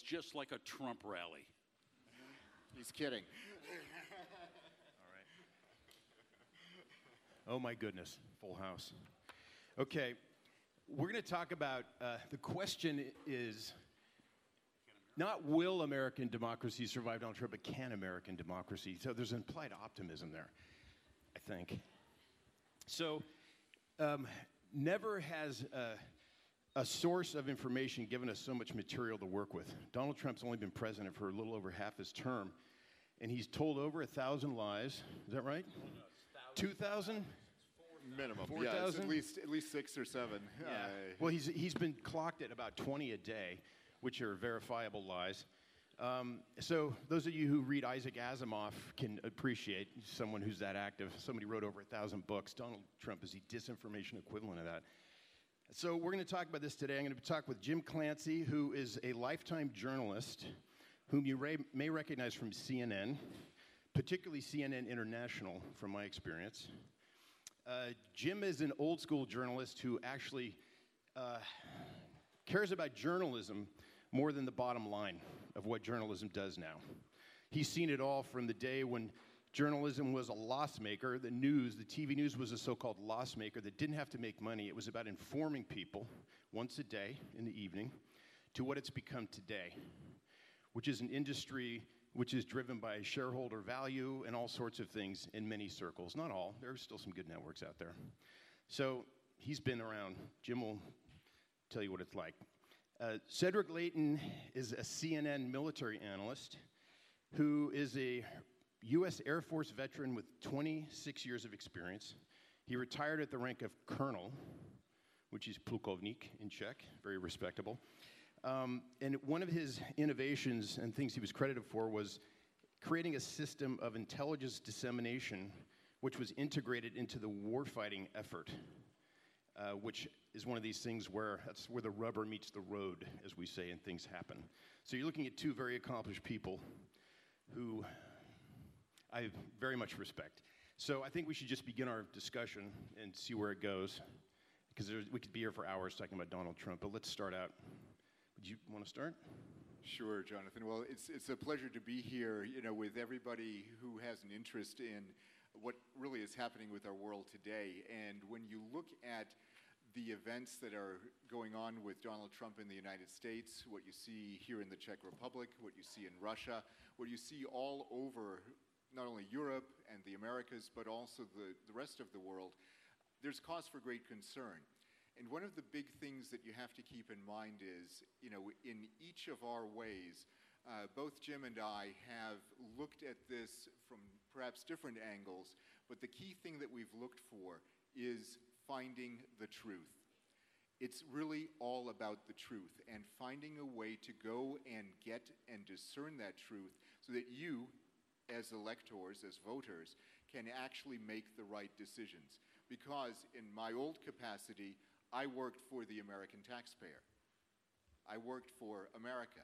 looks just like a Trump rally. He's kidding. Oh my goodness, full house. Okay, we're going to talk about uh, the question is not will American democracy survive Donald Trump, but can American democracy? So there's implied optimism there, I think. So um, never has a, a source of information given us so much material to work with. Donald Trump's only been president for a little over half his term, and he's told over a thousand lies. Is that right? 2,000? Minimum. Four yeah, thousand? at least at least six or seven. Yeah. Uh, Well, he's, he's been clocked at about 20 a day, which are verifiable lies. Um, so those of you who read Isaac Asimov can appreciate someone who's that active. Somebody wrote over a thousand books. Donald Trump is the disinformation equivalent of that. So we're going to talk about this today. I'm going to talk with Jim Clancy, who is a lifetime journalist, whom you may recognize from CNN, particularly CNN International, from my experience. Uh, Jim is an old school journalist who actually uh, cares about journalism more than the bottom line of what journalism does now. He's seen it all from the day when journalism was a loss maker. The news, the TV news, was a so called loss maker that didn't have to make money. It was about informing people once a day in the evening to what it's become today, which is an industry which is driven by shareholder value and all sorts of things in many circles. Not all, there are still some good networks out there. So he's been around. Jim will tell you what it's like. Uh, Cedric Leighton is a CNN military analyst who is a U.S. Air Force veteran with 26 years of experience. He retired at the rank of colonel, which is plukovnik in Czech, very respectable. Um, and one of his innovations and things he was credited for was creating a system of intelligence dissemination which was integrated into the warfighting effort, uh, which is one of these things where that's where the rubber meets the road, as we say, and things happen. So you're looking at two very accomplished people who I very much respect. So I think we should just begin our discussion and see where it goes, because we could be here for hours talking about Donald Trump. But let's start out. Would you want to start? Sure, Jonathan. Well, it's, it's a pleasure to be here, you know, with everybody who has an interest in what really is happening with our world today. And when you look at the events that are going on with Donald Trump in the United States, what you see here in the Czech Republic, what you see in Russia, what you see all over not only Europe and the Americas, but also the, the rest of the world, there's cause for great concern. And one of the big things that you have to keep in mind is, you know, in each of our ways, uh, both Jim and I have looked at this from perhaps different angles, but the key thing that we've looked for is finding the truth. It's really all about the truth and finding a way to go and get and discern that truth so that you, as electors, as voters, can actually make the right decisions. Because in my old capacity, I worked for the American taxpayer. I worked for America.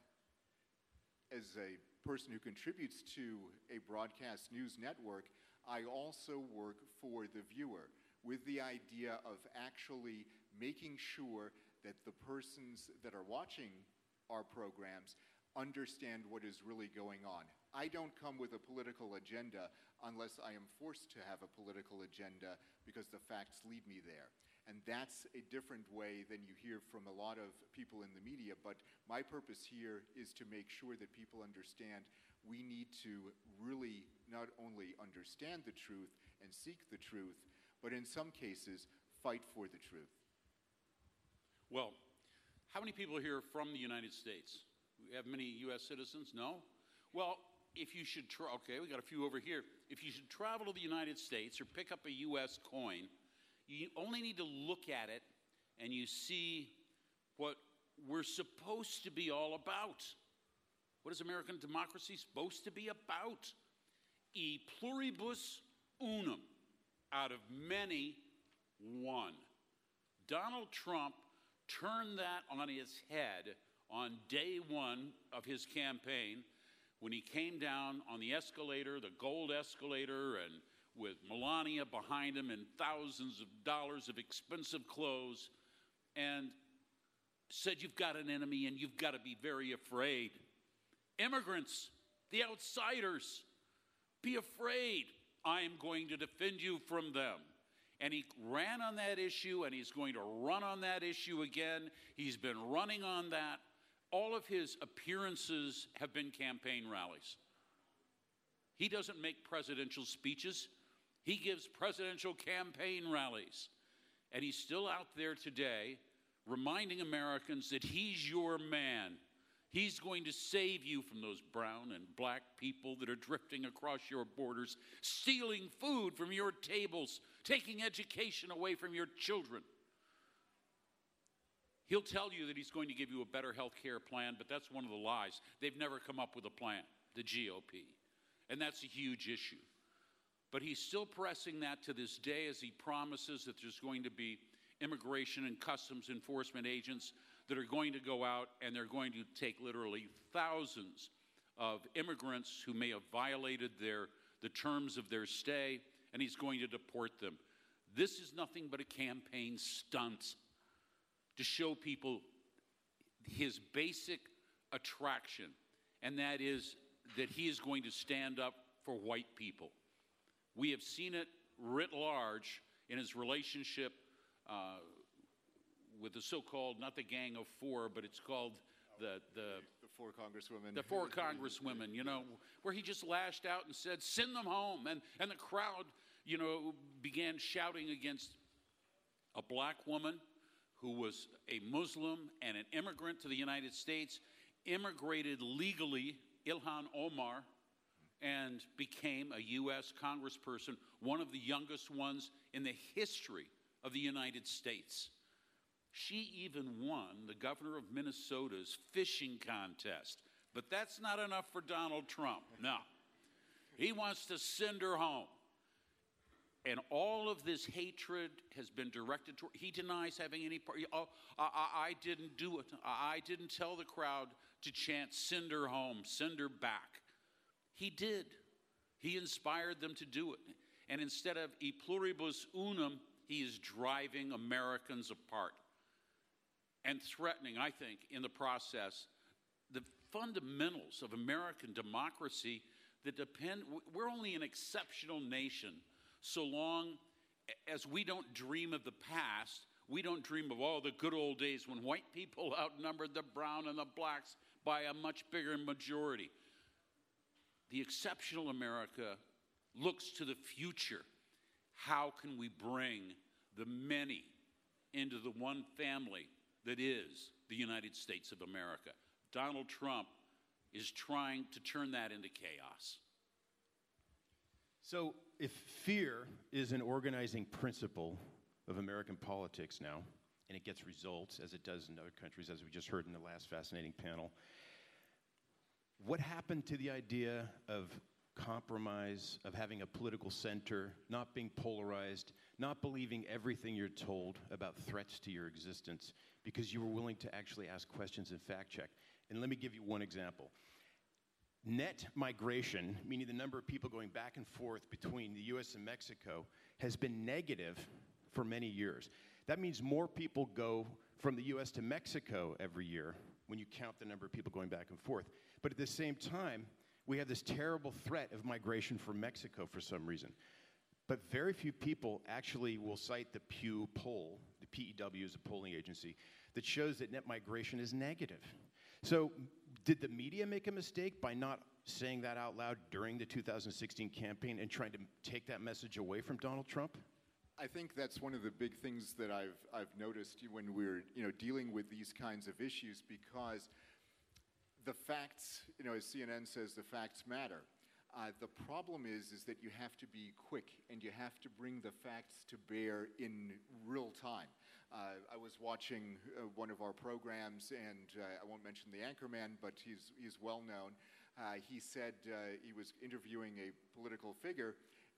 As a person who contributes to a broadcast news network, I also work for the viewer with the idea of actually making sure that the persons that are watching our programs understand what is really going on. I don't come with a political agenda unless I am forced to have a political agenda because the facts lead me there. And that's a different way than you hear from a lot of people in the media. But my purpose here is to make sure that people understand we need to really not only understand the truth and seek the truth, but in some cases, fight for the truth. Well, how many people here are from the United States? We have many U.S. citizens? No? Well, if you should try, okay, we got a few over here. If you should travel to the United States or pick up a U.S. coin, you only need to look at it and you see what we're supposed to be all about. What is American democracy supposed to be about? E pluribus unum, out of many, one. Donald Trump turned that on his head on day one of his campaign when he came down on the escalator, the gold escalator, and with Melania behind him and thousands of dollars of expensive clothes. And said you've got an enemy and you've got to be very afraid. Immigrants, the outsiders, be afraid. I am going to defend you from them. And he ran on that issue and he's going to run on that issue again. He's been running on that. All of his appearances have been campaign rallies. He doesn't make presidential speeches, he gives presidential campaign rallies. And he's still out there today reminding Americans that he's your man. He's going to save you from those brown and black people that are drifting across your borders, stealing food from your tables, taking education away from your children. He'll tell you that he's going to give you a better health care plan, but that's one of the lies. They've never come up with a plan, the GOP. And that's a huge issue. But he's still pressing that to this day as he promises that there's going to be immigration and customs enforcement agents that are going to go out and they're going to take literally thousands of immigrants who may have violated their, the terms of their stay, and he's going to deport them. This is nothing but a campaign stunt to show people his basic attraction, and that is that he is going to stand up for white people. We have seen it writ large in his relationship uh, with the so-called not the Gang of Four, but it's called the the The four congresswomen. the four congresswomen. You know, where he just lashed out and said, "Send them home," and and the crowd, you know, began shouting against a black woman who was a Muslim and an immigrant to the United States, immigrated legally, Ilhan Omar, and became a U.S. congressperson, one of the youngest ones in the history of the United States. She even won the governor of Minnesota's fishing contest. But that's not enough for Donald Trump. No. He wants to send her home. And all of this hatred has been directed toward. He denies having any part. Oh, I, I, didn't do it. I, I didn't tell the crowd to chant, send her home, send her back. He did. He inspired them to do it. And instead of e pluribus unum, he is driving Americans apart and threatening, I think, in the process, the fundamentals of American democracy that depend. We're only an exceptional nation so long as we don't dream of the past. We don't dream of all the good old days when white people outnumbered the brown and the blacks by a much bigger majority. The exceptional America looks to the future. How can we bring the many into the one family that is the United States of America? Donald Trump is trying to turn that into chaos. So, if fear is an organizing principle of American politics now, and it gets results as it does in other countries, as we just heard in the last fascinating panel, what happened to the idea of compromise, of having a political center, not being polarized, not believing everything you're told about threats to your existence, because you were willing to actually ask questions and fact check? And let me give you one example. Net migration, meaning the number of people going back and forth between the US and Mexico, has been negative for many years. That means more people go from the US to Mexico every year when you count the number of people going back and forth. But at the same time, we have this terrible threat of migration from Mexico for some reason. But very few people actually will cite the Pew poll, the PEW is a polling agency, that shows that net migration is negative. So, did the media make a mistake by not saying that out loud during the 2016 campaign and trying to take that message away from Donald Trump? I think that's one of the big things that I've, I've noticed when we're you know, dealing with these kinds of issues because the facts, you know, as CNN says, the facts matter. Uh, the problem is, is that you have to be quick and you have to bring the facts to bear in real time. Uh, was watching uh, one of our programs, and uh, I won't mention the anchorman, but he's, he's well known. Uh, he said uh, he was interviewing a political figure,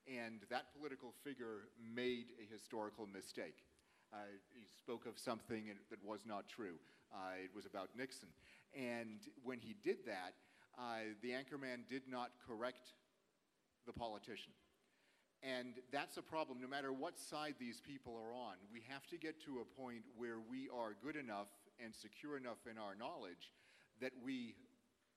and that political figure made a historical mistake. he spoke of something that was not true. it was about Nixon. And when he did that, the anchorman did not correct the politician. And that's a problem. No matter what side these people are on, we have to get to a point where we are good enough and secure enough in our knowledge that we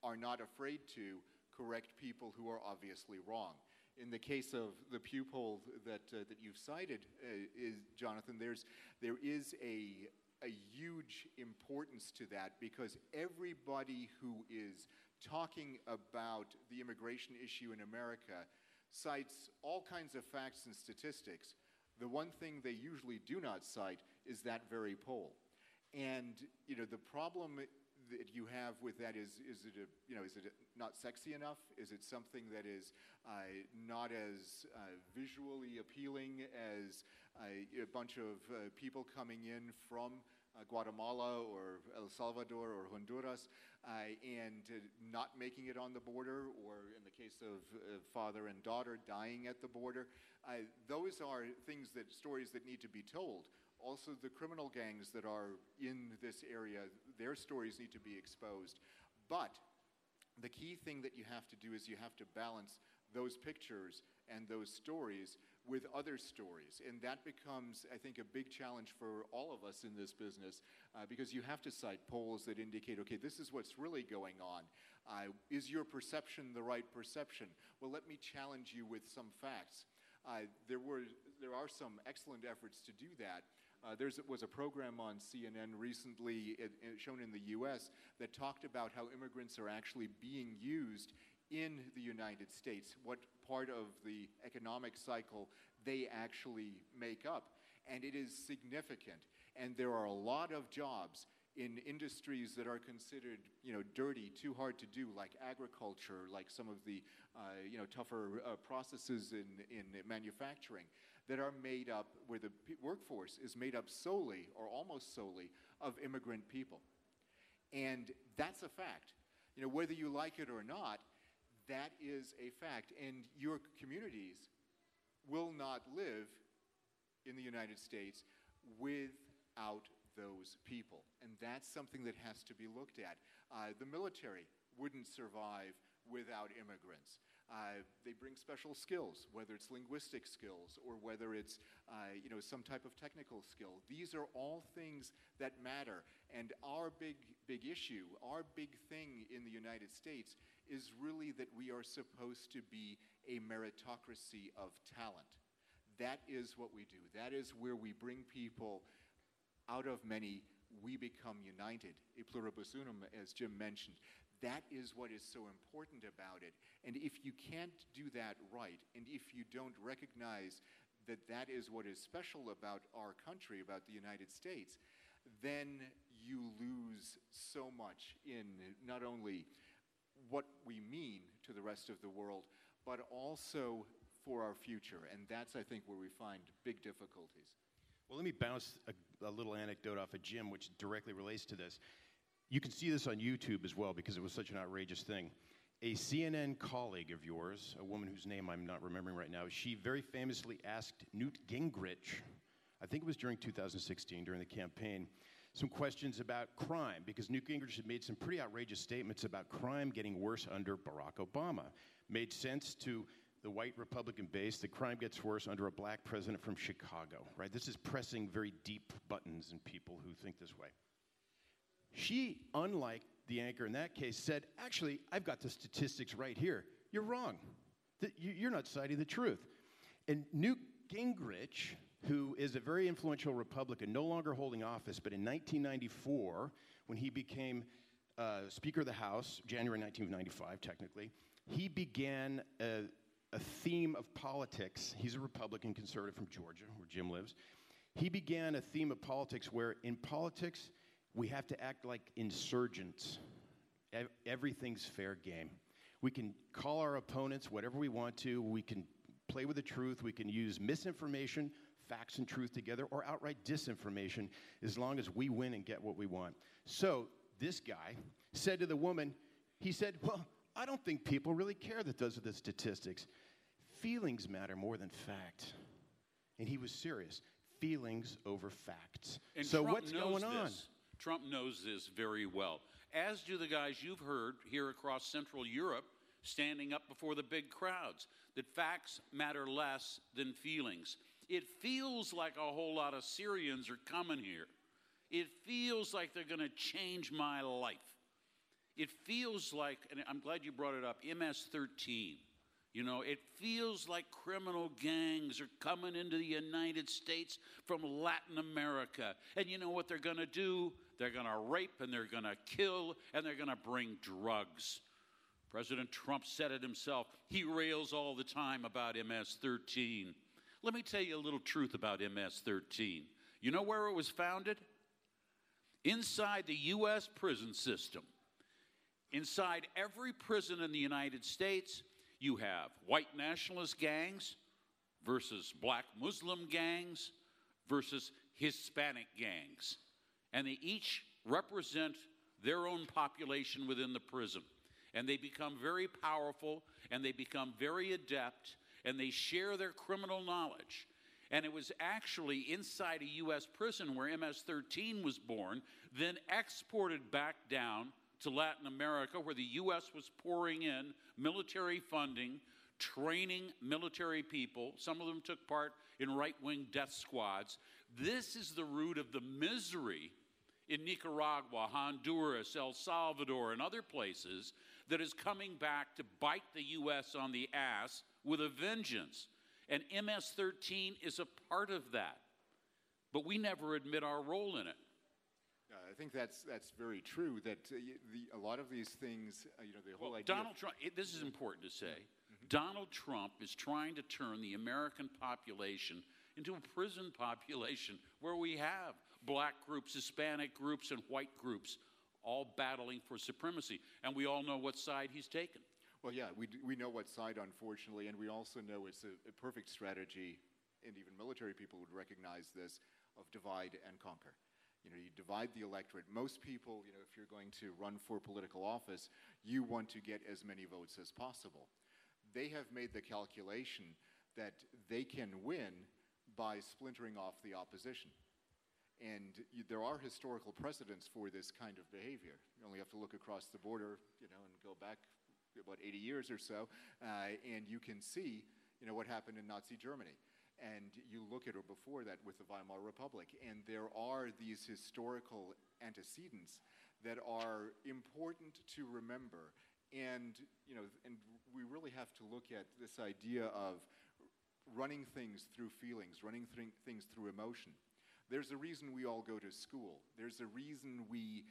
are not afraid to correct people who are obviously wrong. In the case of the Pew poll that, uh, that you've cited, uh, is, Jonathan, there's, there is a, a huge importance to that because everybody who is talking about the immigration issue in America cites all kinds of facts and statistics. The one thing they usually do not cite is that very poll. And you know the problem that you have with that is is it a, you know is it not sexy enough? Is it something that is uh, not as uh, visually appealing as uh, a bunch of uh, people coming in from uh, Guatemala or El Salvador or Honduras uh, and not making it on the border, or in the case of father and daughter dying at the border? those are things that stories that need to be told also the criminal gangs that are in this area, their stories need to be exposed. But the key thing that you have to do is you have to balance those pictures and those stories with other stories. And that becomes, I think, a big challenge for all of us in this business uh, because you have to cite polls that indicate, okay, this is what's really going on. Uh, is your perception the right perception? Well, let me challenge you with some facts. Uh, there, were, there are some excellent efforts to do that. Uh, there was a program on CNN recently, it, it shown in the US, that talked about how immigrants are actually being used in the United States, what part of the economic cycle they actually make up. And it is significant. And there are a lot of jobs in industries that are considered, you know, dirty, too hard to do, like agriculture, like some of the, uh, you know, tougher uh, processes in, in manufacturing that are made up, where the workforce is made up solely or almost solely of immigrant people. And that's a fact. You know, whether you like it or not, that is a fact. And your communities will not live in the United States without those people. And that's something that has to be looked at. Uh, the military wouldn't survive without immigrants. Uh, they bring special skills, whether it's linguistic skills or whether it's uh, you know some type of technical skill. These are all things that matter. And our big big issue, our big thing in the United States is really that we are supposed to be a meritocracy of talent. That is what we do. That is where we bring people out of many we become united, e pluribus unum, as Jim mentioned. That is what is so important about it. And if you can't do that right, and if you don't recognize that that is what is special about our country, about the United States, then you lose so much in not only what we mean to the rest of the world, but also for our future. And that's, I think, where we find big difficulties. Well, let me bounce a, a little anecdote off of Jim, which directly relates to this. You can see this on YouTube as well because it was such an outrageous thing. A CNN colleague of yours, a woman whose name I'm not remembering right now, she very famously asked Newt Gingrich, I think it was during 2016, during the campaign, some questions about crime because Newt Gingrich had made some pretty outrageous statements about crime getting worse under Barack Obama. Made sense to the white Republican base that crime gets worse under a black president from Chicago, right? This is pressing very deep buttons in people who think this way. She, unlike the anchor in that case, said, Actually, I've got the statistics right here. You're wrong. You're not citing the truth. And Newt Gingrich, who is a very influential Republican, no longer holding office, but in 1994, when he became uh, Speaker of the House, January 1995, technically, he began a, a theme of politics. He's a Republican conservative from Georgia, where Jim lives. He began a theme of politics where, in politics, we have to act like insurgents. Everything's fair game. We can call our opponents whatever we want to. We can play with the truth. We can use misinformation, facts, and truth together, or outright disinformation as long as we win and get what we want. So this guy said to the woman, he said, Well, I don't think people really care that those are the statistics. Feelings matter more than fact. And he was serious. Feelings over facts. And so Trump what's going on? Trump knows this very well, as do the guys you've heard here across Central Europe standing up before the big crowds, that facts matter less than feelings. It feels like a whole lot of Syrians are coming here. It feels like they're going to change my life. It feels like, and I'm glad you brought it up, MS 13. You know, it feels like criminal gangs are coming into the United States from Latin America. And you know what they're going to do? They're going to rape and they're going to kill and they're going to bring drugs. President Trump said it himself. He rails all the time about MS 13. Let me tell you a little truth about MS 13. You know where it was founded? Inside the U.S. prison system. Inside every prison in the United States, you have white nationalist gangs versus black Muslim gangs versus Hispanic gangs. And they each represent their own population within the prison. And they become very powerful and they become very adept and they share their criminal knowledge. And it was actually inside a U.S. prison where MS 13 was born, then exported back down to Latin America, where the U.S. was pouring in military funding, training military people. Some of them took part in right wing death squads. This is the root of the misery in Nicaragua, Honduras, El Salvador, and other places that is coming back to bite the U.S. on the ass with a vengeance. And MS 13 is a part of that. But we never admit our role in it. I think that's that's very true. That uh, the, a lot of these things, uh, you know, the whole well, idea. Donald Trump. It, this is important to say. Mm-hmm. Donald Trump is trying to turn the American population into a prison population where we have black groups, Hispanic groups, and white groups all battling for supremacy. And we all know what side he's taken. Well, yeah, we, we know what side, unfortunately, and we also know it's a, a perfect strategy, and even military people would recognize this, of divide and conquer. You know, you divide the electorate. Most people, you know, if you're going to run for political office, you want to get as many votes as possible. They have made the calculation that they can win by splintering off the opposition. And you, there are historical precedents for this kind of behavior. You only have to look across the border, you know, and go back about 80 years or so, uh, and you can see, you know, what happened in Nazi Germany and you look at it before that with the Weimar Republic, and there are these historical antecedents that are important to remember. And, you know, and we really have to look at this idea of running things through feelings, running th- things through emotion. There's a reason we all go to school. There's a reason we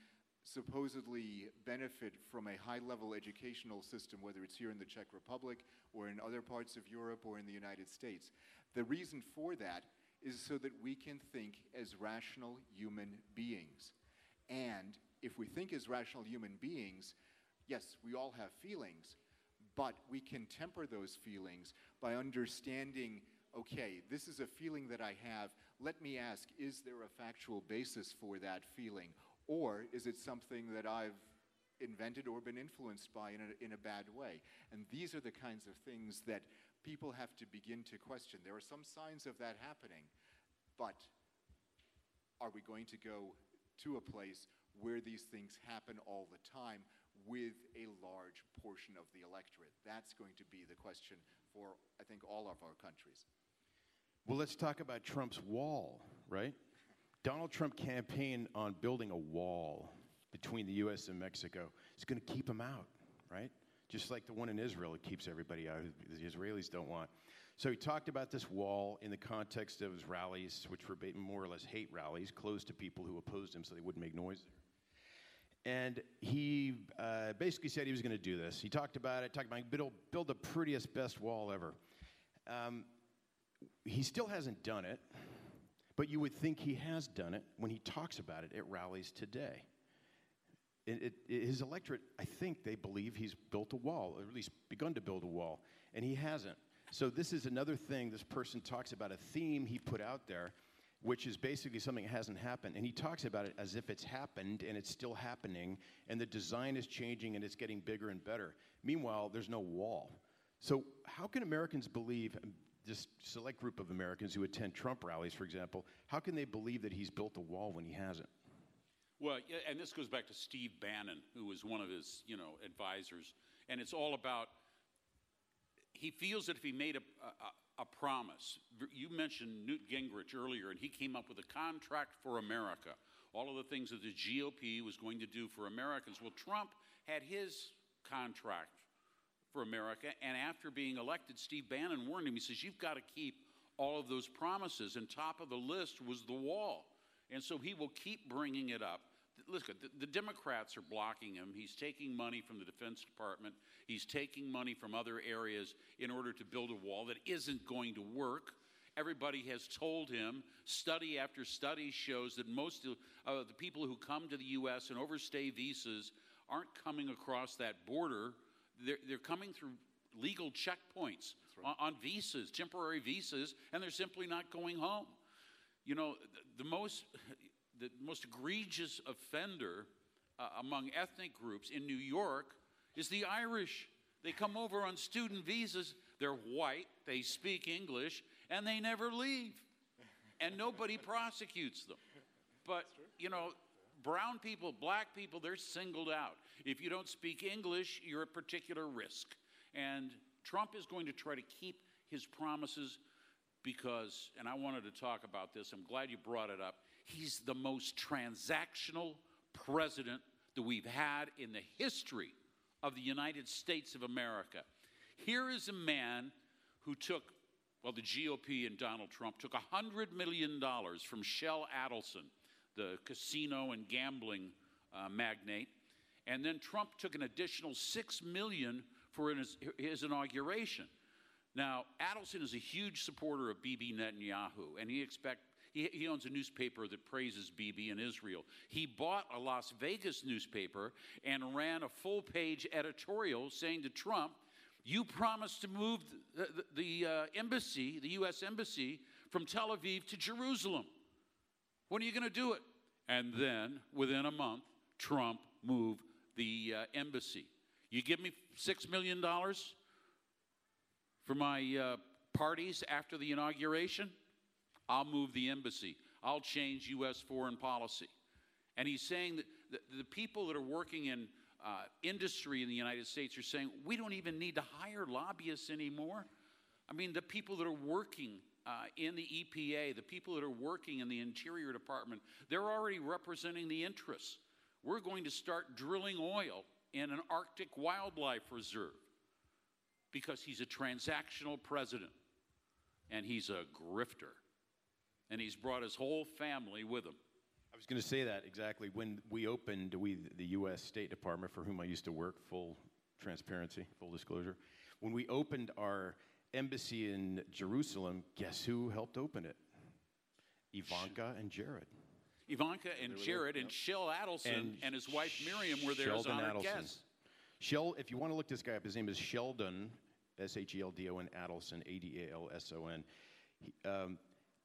supposedly benefit from a high level educational system, whether it's here in the Czech Republic or in other parts of Europe or in the United States. The reason for that is so that we can think as rational human beings. And if we think as rational human beings, yes, we all have feelings, but we can temper those feelings by understanding okay, this is a feeling that I have. Let me ask, is there a factual basis for that feeling? Or is it something that I've invented or been influenced by in a, in a bad way? And these are the kinds of things that people have to begin to question. There are some signs of that happening, but are we going to go to a place where these things happen all the time with a large portion of the electorate? That's going to be the question for, I think, all of our countries. Well, let's talk about Trump's wall, right? Donald Trump campaigned on building a wall between the U.S. and Mexico. It's going to keep them out, right? just like the one in Israel, it keeps everybody out. The Israelis don't want. So he talked about this wall in the context of his rallies, which were more or less hate rallies, closed to people who opposed him so they wouldn't make noise And he uh, basically said he was going to do this. He talked about it, talked about build, build the prettiest, best wall ever. Um, he still hasn't done it, but you would think he has done it when he talks about it at rallies today it, it, his electorate, I think they believe he's built a wall, or at least begun to build a wall, and he hasn't. So this is another thing this person talks about, a theme he put out there, which is basically something that hasn't happened. And he talks about it as if it's happened and it's still happening, and the design is changing and it's getting bigger and better. Meanwhile, there's no wall. So how can Americans believe, this select group of Americans who attend Trump rallies, for example, how can they believe that he's built a wall when he hasn't? Well, and this goes back to Steve Bannon, who was one of his, you know, advisors, and it's all about. He feels that if he made a, a, a promise, you mentioned Newt Gingrich earlier, and he came up with a contract for America. all of the things that the GOP was going to do for Americans. Well, Trump had his contract for America, and after being elected, Steve Bannon warned him. He says, You've got to keep all of those promises, and top of the list was the wall. And so he will keep bringing it up. Look, the, the Democrats are blocking him. He's taking money from the Defense Department. He's taking money from other areas in order to build a wall that isn't going to work. Everybody has told him, study after study shows that most of uh, the people who come to the U.S. and overstay visas aren't coming across that border. They're, they're coming through legal checkpoints right. on, on, visas, temporary visas, and they're simply not going home. You know, the, the most, the most egregious offender uh, among ethnic groups in New York is the Irish. They come over on student visas. They're white, they speak English, and they never leave. And nobody prosecutes them. But, you know, brown people, black people, they're singled out. If you don't speak English, you're at particular risk. And Trump is going to try to keep his promises because, and I wanted to talk about this, I'm glad you brought it up. He's the most transactional president that we've had in the history of the United States of America. Here is a man who took, well, the GOP and Donald Trump took $100 million from Shell Adelson, the casino and gambling uh, magnate, and then Trump took an additional 6 million for his, his inauguration. Now, Adelson is a huge supporter of Bibi Netanyahu, and he expect he, he, owns a newspaper that praises Bibi in Israel. He bought a Las Vegas newspaper and ran a full page editorial saying to Trump, You promised to move the, the, the uh, embassy, the U.S. embassy, from Tel Aviv to Jerusalem. When are you going to do it? And then, within a month, Trump moved the uh, embassy. You give me $6 million for my uh, parties after the inauguration? I'll move the embassy. I'll change U.S. foreign policy. And he's saying that the, the people that are working in uh, industry in the United States are saying, we don't even need to hire lobbyists anymore. I mean, the people that are working uh, in the EPA, the people that are working in the Interior Department, they're already representing the interests. We're going to start drilling oil in an Arctic wildlife reserve because he's a transactional president and he's a grifter. And he's brought his whole family with him. I was going to say that exactly. When we opened, we, the U.S. State Department, for whom I used to work, full transparency, full disclosure, when we opened our embassy in Jerusalem, guess who helped open it? Ivanka and Jared. Ivanka and Jared and Shell Adelson and, and, his wife Miriam were there Sheldon as honored guests. Shell, if you want to look this guy up, his name is Sheldon, S H E L D O N Adelson, A D A L S O N. Um,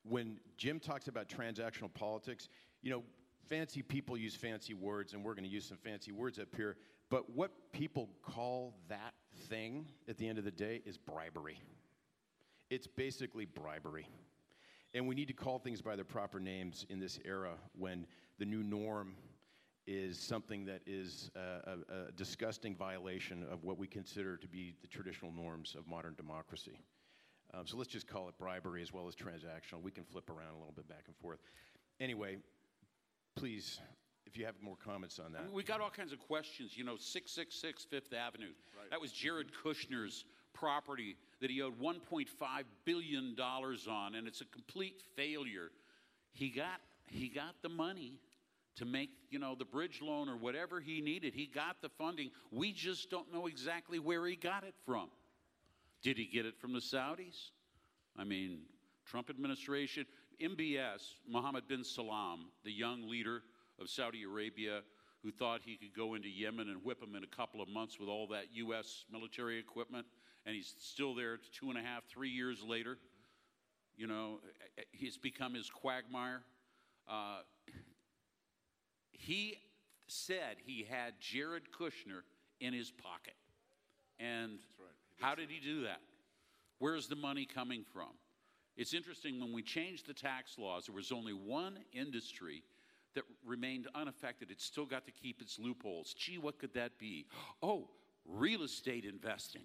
when Jim talks about transactional politics, you know, fancy people use fancy words, and we're going to use some fancy words up here. But what people call that thing at the end of the day is bribery. It's basically bribery. And we need to call things by their proper names in this era when the new norm is something that is a, a, a, disgusting violation of what we consider to be the traditional norms of modern democracy. Um, so let's just call it bribery as well as transactional. We can flip around a little bit back and forth. Anyway, please, if you have more comments on that. We got all kinds of questions. You know, 666 Fifth Avenue. Right. That was Jared Kushner's property that he owed $1.5 billion on, and it's a complete failure. He got, he got the money to make, you know, the bridge loan or whatever he needed. He got the funding. We just don't know exactly where he got it from. Did he get it from the Saudis? I mean, Trump administration, MBS, Mohammed bin Salman, the young leader of Saudi Arabia who thought he could go into Yemen and whip them in a couple of months with all that U.S. military equipment, and he's still there two and a half, three years later. You know, he's become his quagmire. Uh, he said he had Jared Kushner in his pocket. And right. how did he do that? Where's the money coming from? It's interesting when we changed the tax laws, there was only one industry that remained unaffected. It still got to keep its loopholes. Gee, what could that be? Oh, real estate investing.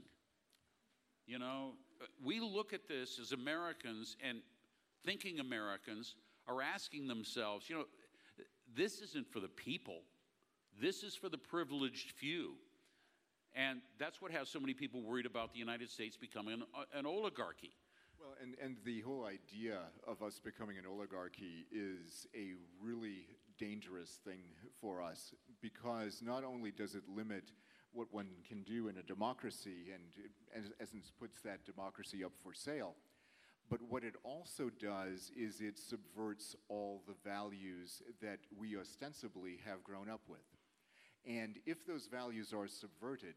You know, we look at this as Americans and thinking Americans are asking themselves, you know, this isn't for the people, this is for the privileged few. And that's what has so many people worried about the United States becoming an, uh, an oligarchy. Well, and, and the whole idea of us becoming an oligarchy is a really dangerous thing for us because not only does it limit what one can do in a democracy and, in essence, puts that democracy up for sale, but what it also does is it subverts all the values that we ostensibly have grown up with. And if those values are subverted,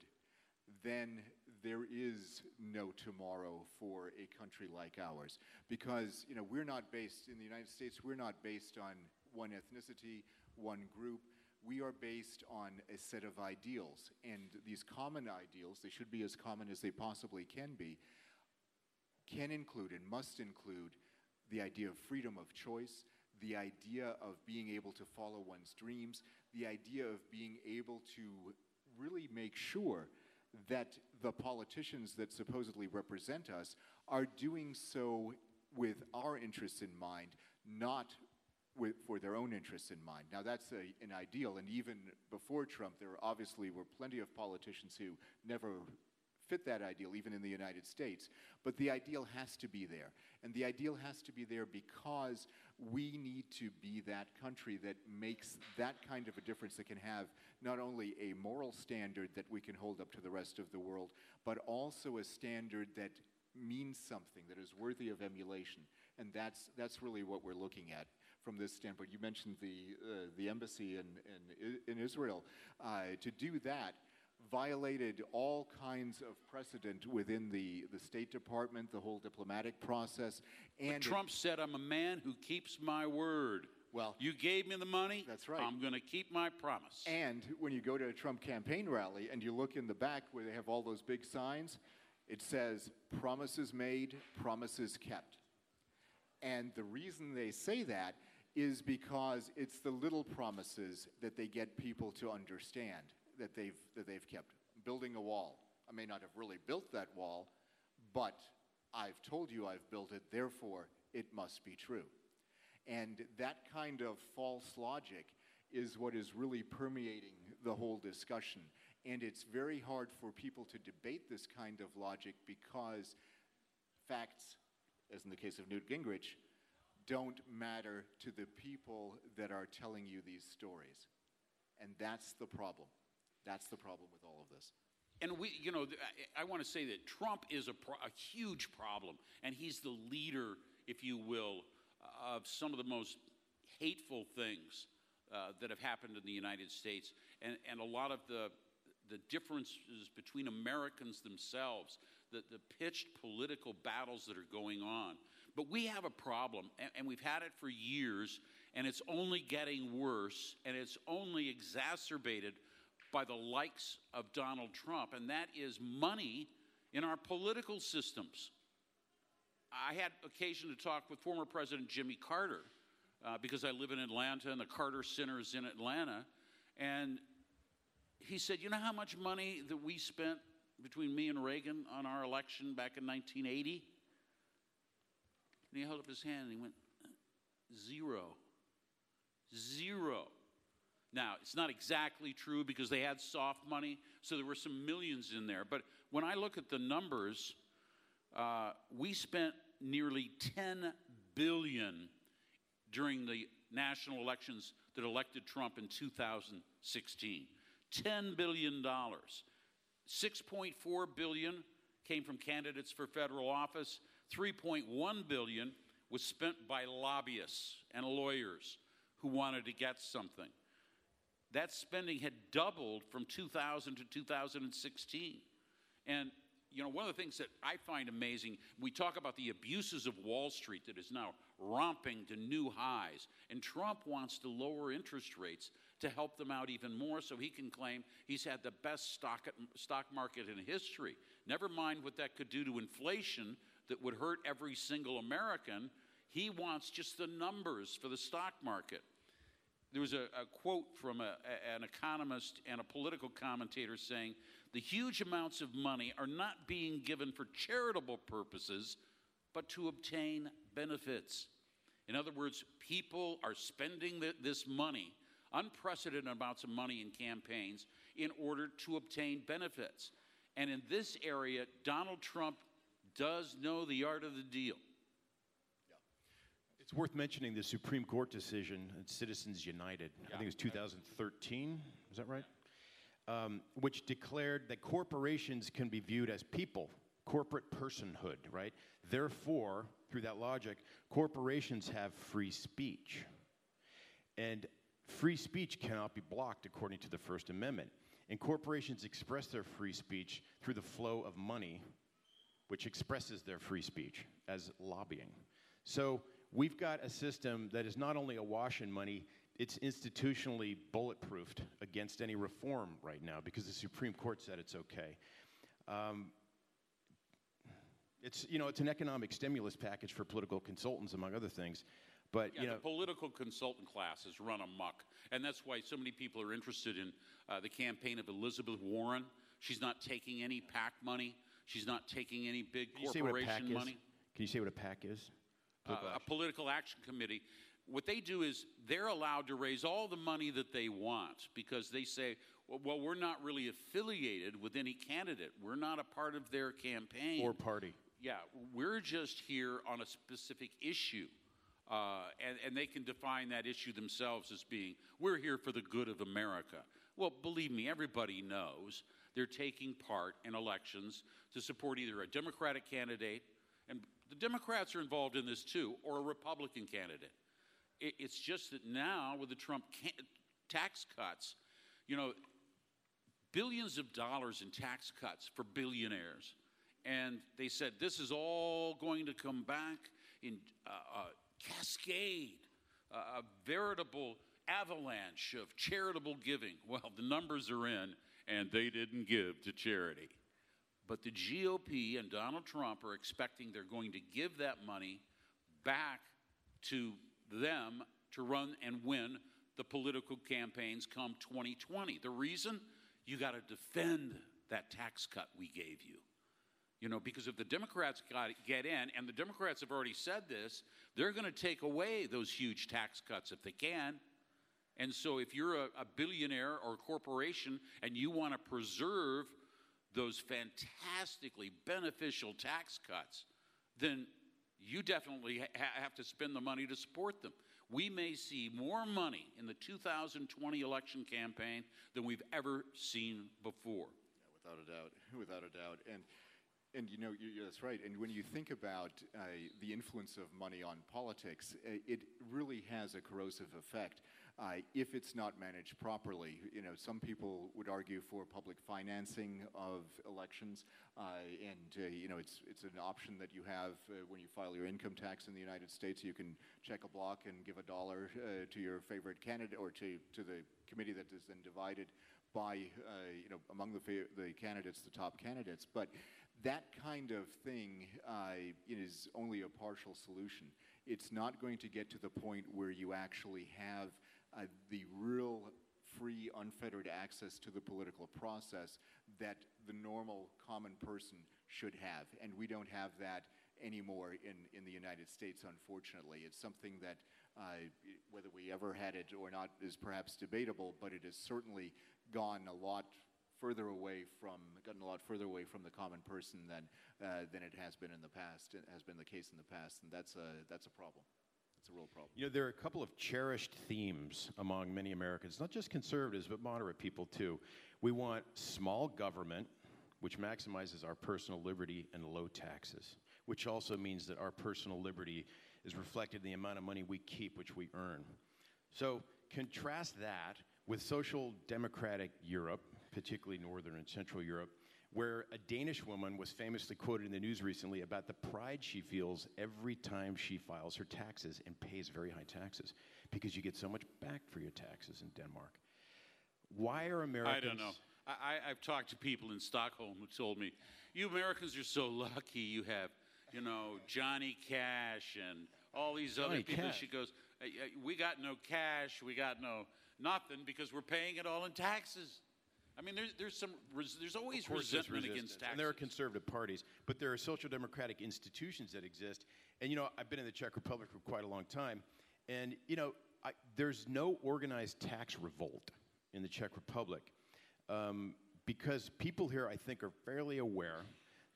then there is no tomorrow for a country like ours. Because, you know, we're not based, in the United States, we're not based on one ethnicity, one group. We are based on a set of ideals. And these common ideals, they should be as common as they possibly can be, can include and must include the idea of freedom of choice, the idea of being able to follow one's dreams, the idea of being able to really make sure that the politicians that supposedly represent us are doing so with our interests in mind, not with, for their own interests in mind. Now, that's a, an ideal, and even before Trump, there obviously were plenty of politicians who never fit that ideal, even in the United States. But the ideal has to be there. And the ideal has to be there because we need to be that country that makes that kind of a difference that can have not only a moral standard that we can hold up to the rest of the world, but also a standard that means something, that is worthy of emulation. And that's, that's really what we're looking at from this standpoint. You mentioned the, uh, the embassy in, in, in Israel. Uh, to do that, violated all kinds of precedent within the, the State Department, the whole diplomatic process. And but Trump said, I'm a man who keeps my word. Well, you gave me the money. That's right. I'm going to keep my promise. And when you go to a Trump campaign rally and you look in the back where they have all those big signs, it says, promises made, promises kept. And the reason they say that is because it's the little promises that they get people to understand that they've, that they've kept. Building a wall. I may not have really built that wall, but I've told you I've built it, therefore it must be true. And that kind of false logic is what is really permeating the whole discussion. And it's very hard for people to debate this kind of logic because facts, as in the case of Newt Gingrich, don't matter to the people that are telling you these stories. And that's the problem. That's the problem with all of this. And we, you know, I, want to say that Trump is a, pro- a, huge problem, and he's the leader, if you will, of some of the most hateful things uh, that have happened in the United States, and, and a lot of the the differences between Americans themselves, the, the pitched political battles that are going on. But we have a problem, and, and we've had it for years, and it's only getting worse, and it's only exacerbated by the likes of Donald Trump, and that is money in our political systems. I had occasion to talk with former President Jimmy Carter uh, because I live in Atlanta and the Carter Center is in Atlanta. And he said, You know how much money that we spent between me and Reagan on our election back in 1980? And he held up his hand and he went, Zero. Zero. Now, it's not exactly true because they had soft money, so there were some millions in there. But when I look at the numbers, uh, we spent nearly 10 billion during the national elections that elected Trump in 2016. 10 billion dollars. 6.4 billion came from candidates for federal office. 3.1 billion was spent by lobbyists and lawyers who wanted to get something that spending had doubled from 2000 to 2016. And you know, one of the things that I find amazing, we talk about the abuses of Wall Street that is now romping to new highs, and Trump wants to lower interest rates to help them out even more so he can claim he's had the best stock, stock market in history. Never mind what that could do to inflation that would hurt every single American. He wants just the numbers for the stock market there was a, a quote from a, an economist and a political commentator saying the huge amounts of money are not being given for charitable purposes, but to obtain benefits. In other words, people are spending the, this money unprecedented amounts of money in campaigns in order to obtain benefits. And in this area, Donald Trump does know the art of the deal. It's worth mentioning the Supreme Court decision at Citizens United. I think it was 2013. Is that right? Um, which declared that corporations can be viewed as people, corporate personhood, right? Therefore, through that logic, corporations have free speech. And free speech cannot be blocked according to the First Amendment. And corporations express their free speech through the flow of money, which expresses their free speech as lobbying. So we've got a system that is not only awash in money, it's institutionally bulletproofed against any reform right now because the Supreme Court said it's okay. Um, it's, you know, it's an economic stimulus package for political consultants, among other things. But, Yeah, you know, the political consultant class has run amok, and that's why so many people are interested in uh, the campaign of Elizabeth Warren. She's not taking any PAC money. She's not taking any big can you say what a PAC corporation is? money. Can you say what a PAC is? Uh, a political action committee. What they do is they're allowed to raise all the money that they want because they say, well, well, we're not really affiliated with any candidate. We're not a part of their campaign. Or party. Yeah, we're just here on a specific issue. Uh, and, and they can define that issue themselves as being, we're here for the good of America. Well, believe me, everybody knows they're taking part in elections to support either a Democratic candidate, and the Democrats are involved in this too, or a Republican candidate. It, it's just that now, with the Trump can- tax cuts, you know, billions of dollars in tax cuts for billionaires. And they said this is all going to come back in uh, uh, cascade, uh, a veritable avalanche of charitable giving. Well, the numbers are in, and they didn't give to charity. But the GOP and Donald Trump are expecting they're going to give that money back to them to run and win the political campaigns come 2020. The reason? You got to defend that tax cut we gave you. You know, because if the Democrats got, get in, and the Democrats have already said this, they're going to take away those huge tax cuts if they can. And so, if you're a, a billionaire or a corporation and you want to preserve those fantastically beneficial tax cuts, then you definitely ha- have to spend the money to support them. We may see more money in the 2020 election campaign than we've ever seen before. without a doubt, without a doubt, and and you know you- that's right. And when you think about uh, the influence of money on politics, uh, it really has a corrosive effect uh, if it's not managed properly. You know, some people would argue for public financing of elections, uh, and uh, you know it's it's an option that you have uh, when you file your income tax in the United States. You can check a block and give a dollar uh, to your favorite candidate or to to the committee that is then divided by uh, you know among the the candidates, the top candidates, but that kind of thing uh, is only a partial solution. It's not going to get to the point where you actually have uh, the real free, unfettered access to the political process that the normal common person should have, and we don't have that anymore in, in the United States, unfortunately. It's something that, uh, whether we ever had it or not, is perhaps debatable, but it has certainly gone a lot further away from, gotten a lot further away from the common person than, uh, than it has been in the past, it has been the case in the past, and that's a, that's a problem. It's a real problem. You know, there are a couple of cherished themes among many Americans, not just conservatives, but moderate people too. We want small government, which maximizes our personal liberty, and low taxes, which also means that our personal liberty is reflected in the amount of money we keep, which we earn. So contrast that with social democratic Europe, particularly Northern and Central Europe, where a Danish woman was famously quoted in the news recently about the pride she feels every time she files her taxes and pays very high taxes because you get so much back for your taxes in Denmark. Why are Americans? I don't know. I, I've talked to people in Stockholm who told me, you Americans are so lucky you have, you know, Johnny Cash and all these other people. Cash. She goes, "Uh, uh, we got no cash, we got no nothing because we're paying it all in taxes. I mean, there's, there's some, res, there's always there's resentment resistance, against taxes. And there are conservative parties, but there are social democratic institutions that exist. And, you know, I've been in the Czech Republic for quite a long time. And, you know, I, there's no organized tax revolt in the Czech Republic um, because people here, I think, are fairly aware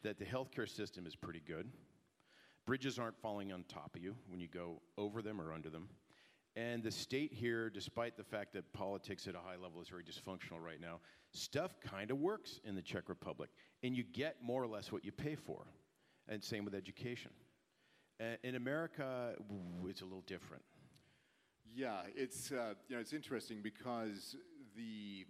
that the healthcare system is pretty good. Bridges aren't falling on top of you when you go over them or under them. And the state here, despite the fact that politics at a high level is very dysfunctional right now, stuff kind of works in the Czech Republic. And you get more or less what you pay for. And same with education. In America, it's a little different. Yeah, it's, uh, you know, it's interesting because the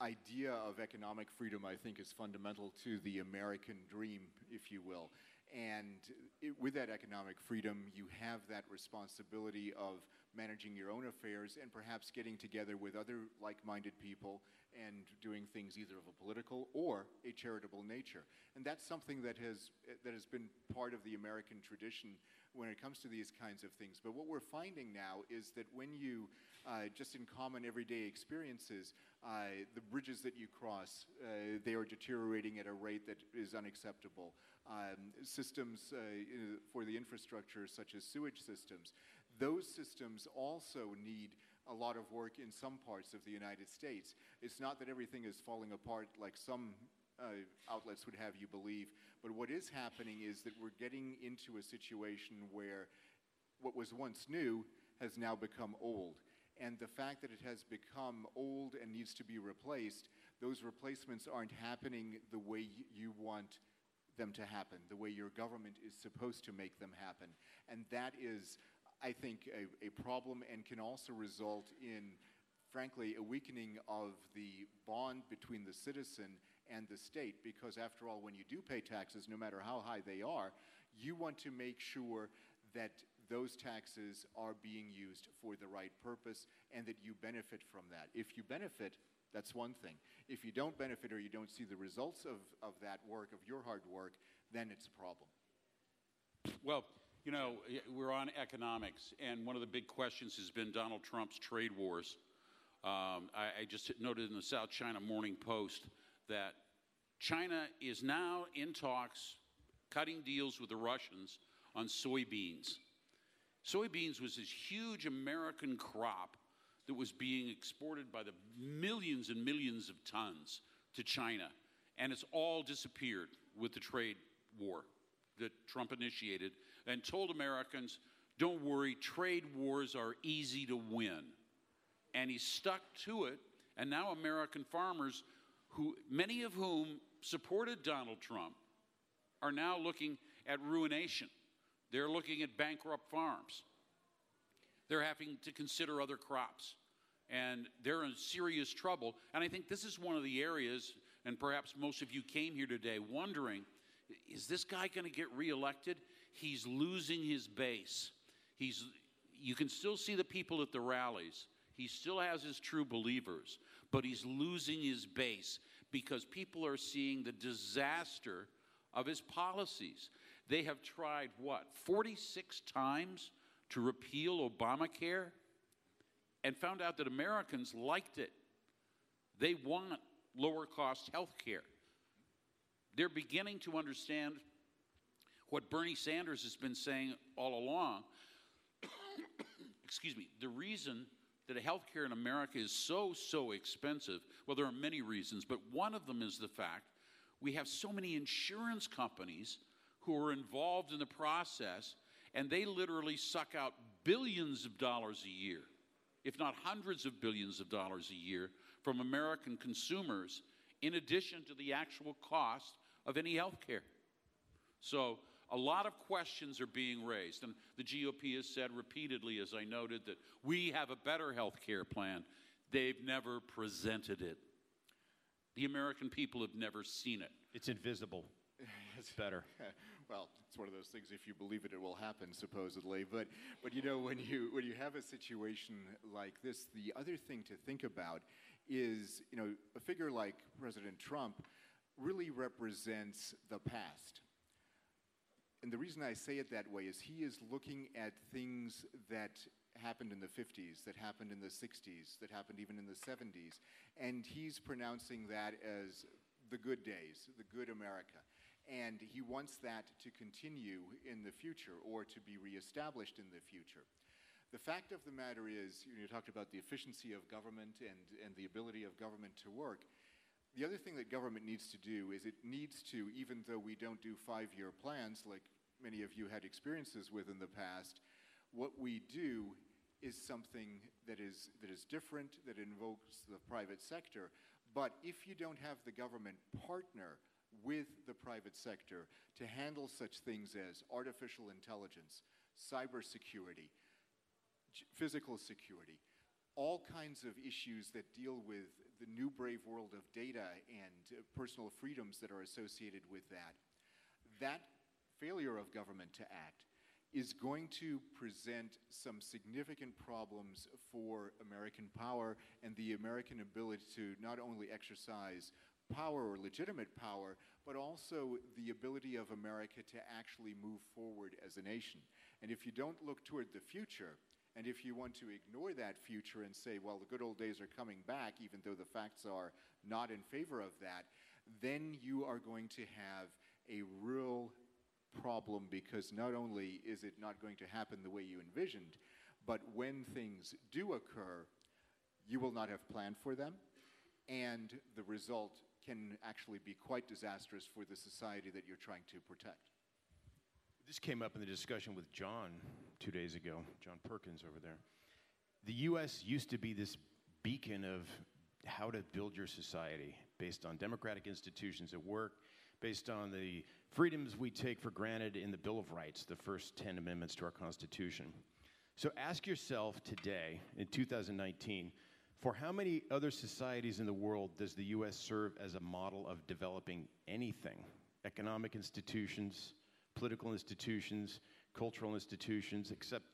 idea of economic freedom, I think, is fundamental to the American dream, if you will. And it, with that economic freedom, you have that responsibility of managing your own affairs and perhaps getting together with other like minded people and doing things either of a political or a charitable nature. And that's something that has, that has been part of the American tradition when it comes to these kinds of things. But what we're finding now is that when you, uh, just in common everyday experiences, uh, the bridges that you cross, uh, they are deteriorating at a rate that is unacceptable. Um, systems uh, for the infrastructure, such as sewage systems, those systems also need a lot of work in some parts of the United States. It's not that everything is falling apart like some uh, outlets would have you believe, but what is happening is that we're getting into a situation where what was once new has now become old. And the fact that it has become old and needs to be replaced, those replacements aren't happening the way you want them to happen, the way your government is supposed to make them happen. And that is I think, a, a problem and can also result in, frankly, a weakening of the bond between the citizen and the state. Because, after all, when you do pay taxes, no matter how high they are, you want to make sure that those taxes are being used for the right purpose and that you benefit from that. If you benefit, that's one thing. If you don't benefit or you don't see the results of, of that work, of your hard work, then it's a problem. Well, you know, we're on economics, and one of the big questions has been Donald Trump's trade wars. Um, I, I, just noted in the South China Morning Post that China is now in talks, cutting deals with the Russians on soybeans. Soybeans was this huge American crop that was being exported by the millions and millions of tons to China, and it's all disappeared with the trade war that Trump initiated and told Americans, don't worry, trade wars are easy to win. And he stuck to it, and now American farmers, who many of whom supported Donald Trump, are now looking at ruination. They're looking at bankrupt farms. They're having to consider other crops. And they're in serious trouble. And I think this is one of the areas, and perhaps most of you came here today wondering is this guy going to get reelected? He's losing his base. He's, you can still see the people at the rallies. He still has his true believers, but he's losing his base because people are seeing the disaster of his policies. They have tried what, 46 times to repeal Obamacare and found out that Americans liked it. They want lower cost health care. They're beginning to understand what Bernie Sanders has been saying all along. excuse me, the reason that healthcare in America is so, so expensive, well, there are many reasons, but one of them is the fact we have so many insurance companies who are involved in the process, and they literally suck out billions of dollars a year, if not hundreds of billions of dollars a year, from American consumers, in addition to the actual cost of any health care. So a lot of questions are being raised. And the GOP has said repeatedly, as I noted, that we have a better health care plan. They've never presented it. The American people have never seen it. It's invisible. It's better. well, it's one of those things. If you believe it, it will happen, supposedly. But, but you know, when you when you have a situation like this, the other thing to think about is, you know, a figure like President Trump really represents the past and the reason I say it that way is he is looking at things that happened in the 50s, that happened in the 60s, that happened even in the 70s, and he's pronouncing that as the good days, the good America. And he wants that to continue in the future or to be reestablished in the future. The fact of the matter is, you, know, you talked about the efficiency of government and, and the ability of government to work. The other thing that government needs to do is it needs to, even though we don't do five year plans like many of you had experiences with in the past, what we do is something that is, that is different, that invokes the private sector. But if you don't have the government partner with the private sector to handle such things as artificial intelligence, cybersecurity, physical security, all kinds of issues that deal with the new brave world of data and uh, personal freedoms that are associated with that. That failure of government to act is going to present some significant problems for American power and the American ability to not only exercise power or legitimate power, but also the ability of America to actually move forward as a nation. And if you don't look toward the future, and if you want to ignore that future and say, well, the good old days are coming back, even though the facts are not in favor of that, then you are going to have a real problem because not only is it not going to happen the way you envisioned, but when things do occur, you will not have planned for them, and the result can actually be quite disastrous for the society that you're trying to protect. This came up in the discussion with John two days ago, John Perkins over there. The U.S. used to be this beacon of how to build your society based on democratic institutions at work, based on the freedoms we take for granted in the Bill of Rights, the first 10 amendments to our Constitution. So ask yourself today, in 2019, for how many other societies in the world does the U.S. serve as a model of developing anything? Economic institutions, political institutions, cultural institutions, except,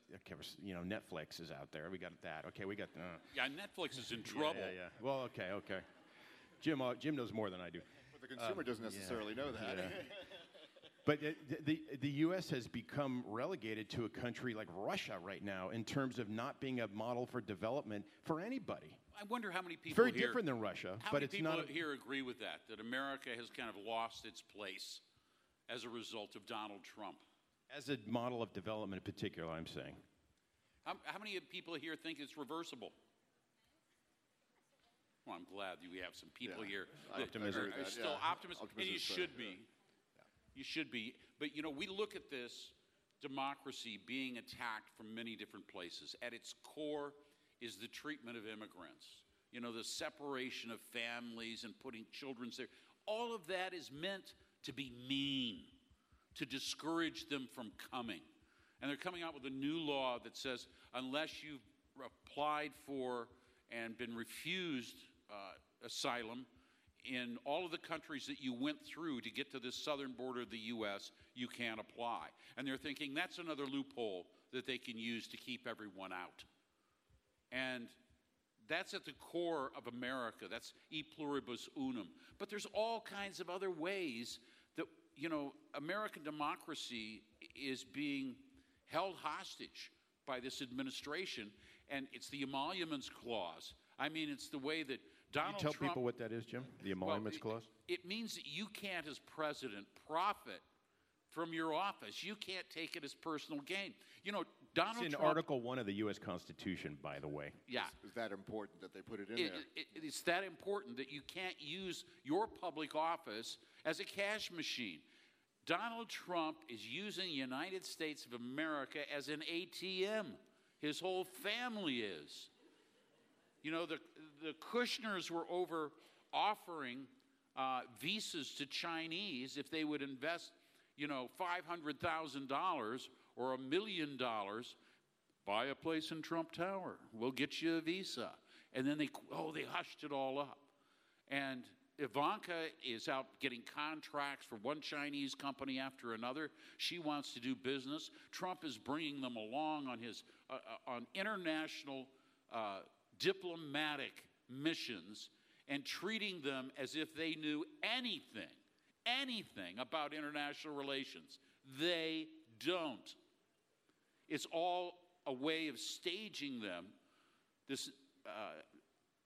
you know, Netflix is out there. We got that. Okay, we got. Uh, yeah, Netflix is in trouble. Yeah, yeah, yeah. Well, okay, okay. Jim, uh, Jim knows more than I do. But the consumer doesn't necessarily yeah, know that. Yeah. But the, the U.S. has become relegated to a country like Russia right now in terms of not being a model for development for anybody. I wonder how many people Very here, different than Russia, how but many it's people not. here agree with that? That America has kind of lost its place as a result of Donald Trump. As a model of development in particular, I'm saying. How, how many people here think it's reversible? Well, I'm glad that we have some people Yeah. here I- I that agree are, are that, still yeah. optimists, and you should be. You should be. But, you know, we look at this democracy being attacked from many different places. At its core is the treatment of immigrants, you know, the separation of families and putting children there. All of that is meant to be mean, to discourage them from coming. And they're coming out with a new law that says unless you've applied for and been refused uh, asylum in all of the countries that you went through to get to the southern border of the U.S., you can't apply. And they're thinking that's another loophole that they can use to keep everyone out. And that's at the core of America. That's e pluribus unum. But there's all kinds of other ways that, you know, American democracy is being held hostage by this administration, and it's the emoluments clause. I mean, it's the way that Donald Can you tell Trump, people what that is, Jim? The emoluments well, clause? It, it means that you can't, as president, profit from your office. You can't take it as personal gain. You know, Donald It's in Trump. Article 1 of the U.S. Constitution, by the way. yeah. Is that important that they put it in It, there? it, it's that important that you can't use your public office as a cash machine. Donald Trump is using the United States of America as an ATM. His whole family is. You know, the, the Kushners were over offering uh, visas to Chinese if they would invest, you know, $500,000 or a million dollars, buy a place in Trump Tower. We'll get you a visa. And then they, oh, they hushed it all up. And Ivanka is out getting contracts for one Chinese company after another. She wants to do business. Trump is bringing them along on his uh, uh, on international uh, diplomatic missions and treating them as if they knew anything, anything about international relations. They don't. It's all a way of staging them, this uh,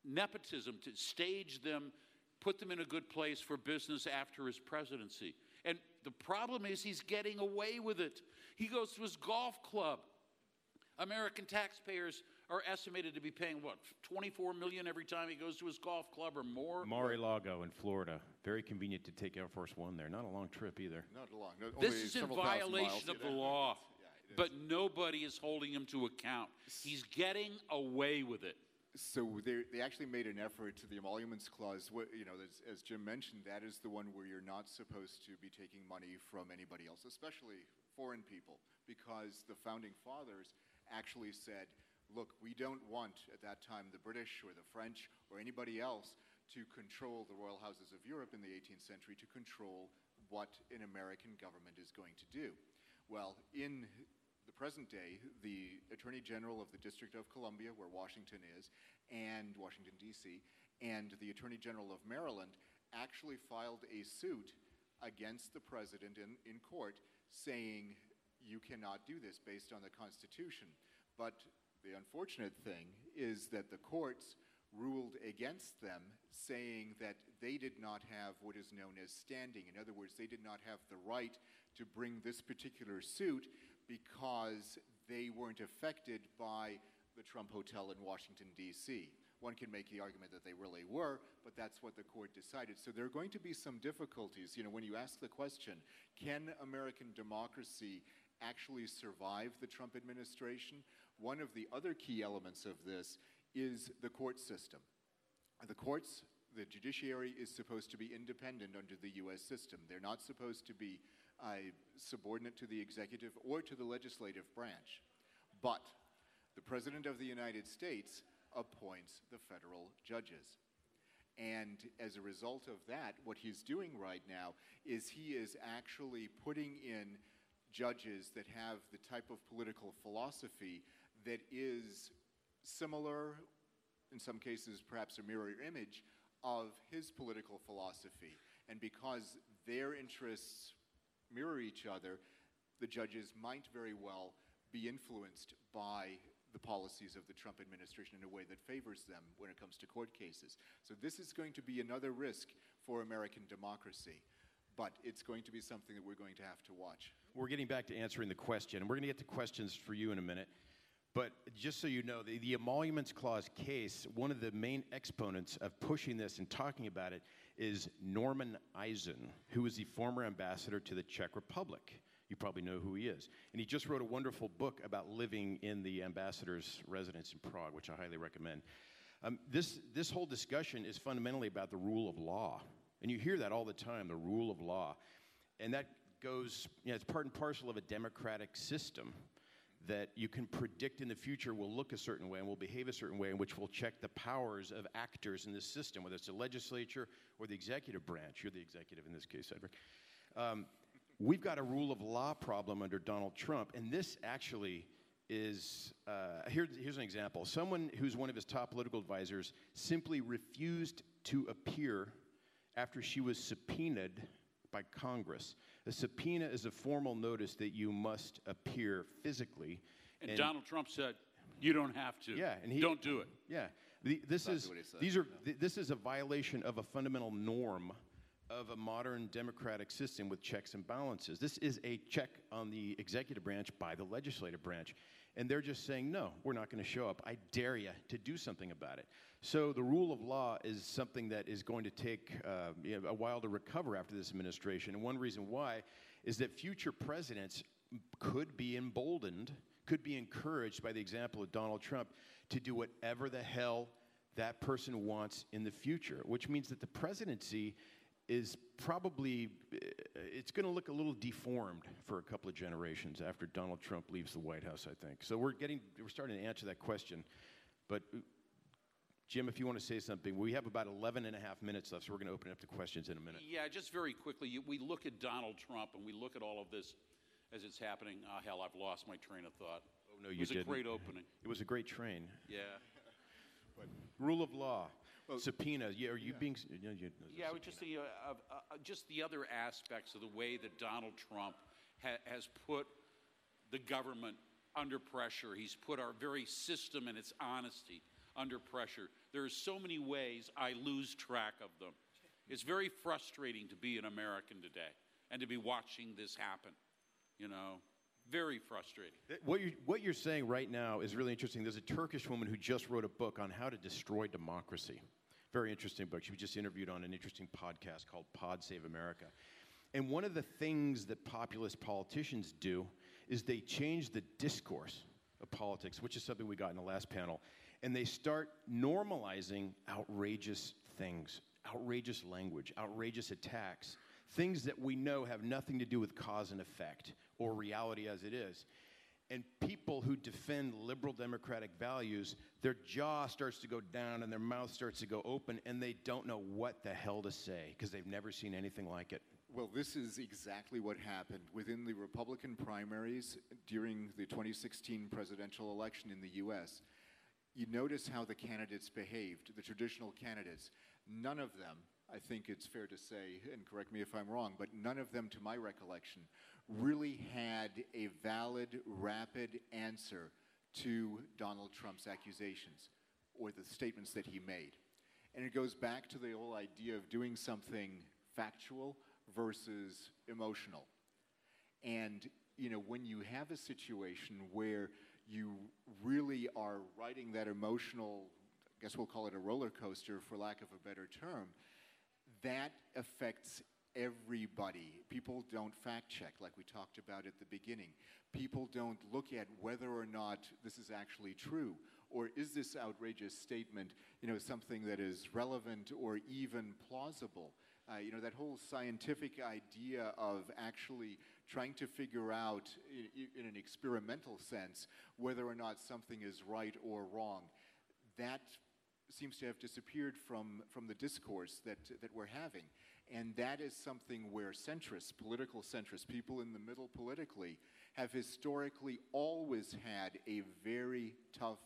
nepotism to stage them, put them in a good place for business after his presidency. And the problem is he's getting away with it. He goes to his golf club American taxpayers are estimated to be paying what 24 million every time he goes to his golf club or more. Mar-a-Lago in Florida. Very convenient to take Air Force One there. Not a long trip either. Not a long. No, This is in several thousand miles, violation of the law, Yeah, but nobody is holding him to account. He's getting away with it. So they, they actually made an effort to the emoluments clause. Wh- You know, as, as Jim mentioned, that is the one where you're not supposed to be taking money from anybody else, especially foreign people, because the founding fathers actually said, look, we don't want at that time the British or the French or anybody else to control the royal houses of Europe in the 18th century to control what an American government is going to do. Well, in the present day, the Attorney General of the District of Columbia, where Washington is, and Washington, D.C., and the Attorney General of Maryland actually filed a suit against the president in, in court saying you cannot do this based on the Constitution. But the unfortunate thing is that the courts ruled against them, saying that they did not have what is known as standing. In other words, they did not have the right to bring this particular suit because they weren't affected by the Trump Hotel in Washington, D.C. One can make the argument that they really were, but that's what the court decided. So there are going to be some difficulties. You know, when you ask the question, can American democracy actually survive the Trump administration? One of the other key elements of this is the court system. The courts, the judiciary is supposed to be independent under the U.S. system. They're not supposed to be uh, subordinate to the executive or to the legislative branch. But the President of the United States appoints the federal judges. And as a result of that, what he's doing right now is he is actually putting in judges that have the type of political philosophy that is similar, in some cases, perhaps a mirror image of his political philosophy. And because their interests mirror each other, the judges might very well be influenced by the policies of the Trump administration in a way that favors them when it comes to court cases. So this is going to be another risk for American democracy, but it's going to be something that we're going to have to watch. We're getting back to answering the question, we're going to get to questions for you in a minute. But just so you know, the, the emoluments clause case, one of the main exponents of pushing this and talking about it is Norman Eisen, who is the former ambassador to the Czech Republic. You probably know who he is. And he just wrote a wonderful book about living in the ambassador's residence in Prague, which I highly recommend. Um, this, this whole discussion is fundamentally about the rule of law. And you hear that all the time the rule of law. And that goes, you know, it's part and parcel of a democratic system that you can predict in the future will look a certain way and will behave a certain way, in which will check the powers of actors in this system, whether it's the legislature or the executive branch. You're the executive in this case, Cedric. Um, we've got a rule of law problem under Donald Trump, and this actually is uh, here, here's an example. Someone who's one of his top political advisors simply refused to appear after she was subpoenaed by Congress. A subpoena is a formal notice that you must appear physically. And, Donald Trump said, "You don't have to. Yeah, and he don't do it." Yeah, the, this Exactly is what he said, these are th- this is a violation of a fundamental norm of a modern democratic system with checks and balances. This is a check on the executive branch by the legislative branch. And they're just saying, no, we're not going to show up. I dare you to do something about it. So the rule of law is something that is going to take uh, you know, a while to recover after this administration. And one reason why is that future presidents could be emboldened, could be encouraged by the example of Donald Trump to do whatever the hell that person wants in the future, which means that the presidency is probably uh, it's going to look a little deformed for a couple of generations after Donald Trump leaves the White House, I think. So we're getting we're starting to answer that question. But uh, Jim, if you want to say something, we have about 11 and a half minutes left, so we're going to open it up to questions in a minute. Yeah, just very quickly, you- we look at Donald Trump and we look at all of this as it's happening. Ah, hell, I've lost my train of thought. Oh, no, it you was didn't. a great opening. It was a great train. Yeah. but Rule of law, subpoena. Yeah, are you being? Yeah, you, Yeah, I just see uh, uh, uh, just the other aspects of the way that Donald Trump ha- has put the government under pressure. He's put our very system and its honesty under pressure. There are so many ways I lose track of them. It's very frustrating to be an American today and to be watching this happen. You know, Very frustrating. What you're, what you're saying right now is really interesting. There's a Turkish woman who just wrote a book on how to destroy democracy. Very interesting book. She was just interviewed on an interesting podcast called Pod Save America. And one of the things that populist politicians do is they change the discourse of politics, which is something we got in the last panel, and they start normalizing outrageous things, outrageous language, outrageous attacks, things that we know have nothing to do with cause and effect or reality as it is. And people who defend liberal democratic values, their jaw starts to go down and their mouth starts to go open, and they don't know what the hell to say because they've never seen anything like it. Well, this is exactly what happened within the Republican primaries during the 2016 presidential election in the U.S. You notice how the candidates behaved, the traditional candidates. None of them, I think it's fair to say, and correct me if I'm wrong, but none of them, to my recollection, really had a valid, rapid answer to Donald Trump's accusations or the statements that he made. And it goes back to the whole idea of doing something factual versus emotional. And, you know, when you have a situation where you really are riding that emotional, I guess we'll call it a roller coaster for lack of a better term, that affects everybody. People don't fact check, like we talked about at the beginning. People don't look at whether or not this is actually true, or is this outrageous statement, you know, something that is relevant or even plausible. Uh, you know, that whole scientific idea of actually trying to figure out, in, in an experimental sense, whether or not something is right or wrong, that seems to have disappeared from, from the discourse that, that we're having. And that is something where centrists, political centrists, people in the middle politically, have historically always had a very tough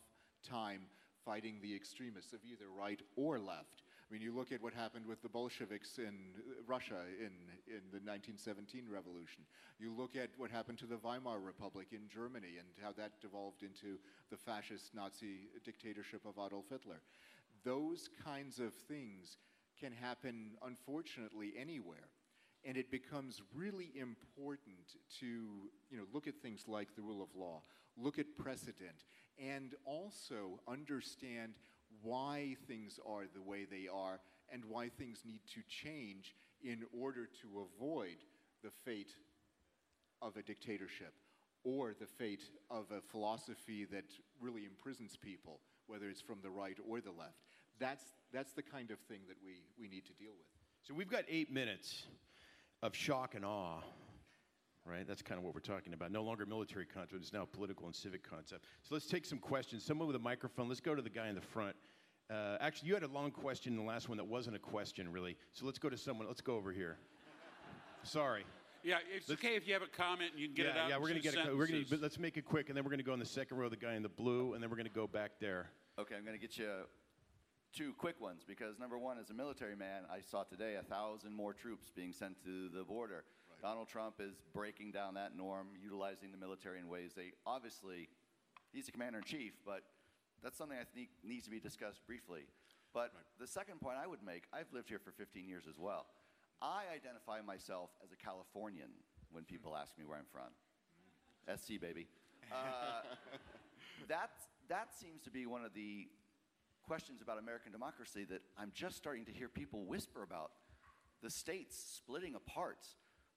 time fighting the extremists of either right or left. I mean, you look at what happened with the Bolsheviks in uh, Russia in, in the 1917 revolution. You look at what happened to the Weimar Republic in Germany and how that devolved into the fascist Nazi dictatorship of Adolf Hitler. Those kinds of things can happen, unfortunately, anywhere. And it becomes really important to you know, look at things like the rule of law, look at precedent, and also understand why things are the way they are and why things need to change in order to avoid the fate of a dictatorship or the fate of a philosophy that really imprisons people, whether it's from the right or the left. That's, that's the kind of thing that we, we need to deal with. So we've got eight minutes of shock and awe, right? That's kind of what we're talking about. No longer military concept, it's now political and civic concept. So let's take some questions. Someone with a microphone. Let's go to the guy in the front. Uh, actually, you had a long question in the last one that wasn't a question, really. So let's go to someone. Let's go over here. Sorry. Yeah, it's okay if you have a comment and you can get yeah, it out. yeah, in we're gonna two get it. We're gonna, but let's make it quick, and then we're gonna go in the second row, the guy in the blue, and then we're gonna go back there. Okay, I'm going to get you two quick ones because number one, as a military man, I saw today a thousand more troops being sent to the border. Donald Trump is breaking down that norm, utilizing the military in ways they obviously, he's the commander in chief, but that's something I think needs to be discussed briefly. But the second point I would make, I've lived here for 15 years as well. I identify myself as a Californian when people ask me where I'm from. SC, baby. Uh, that, that seems to be one of the questions about American democracy that I'm just starting to hear people whisper about. The states splitting apart.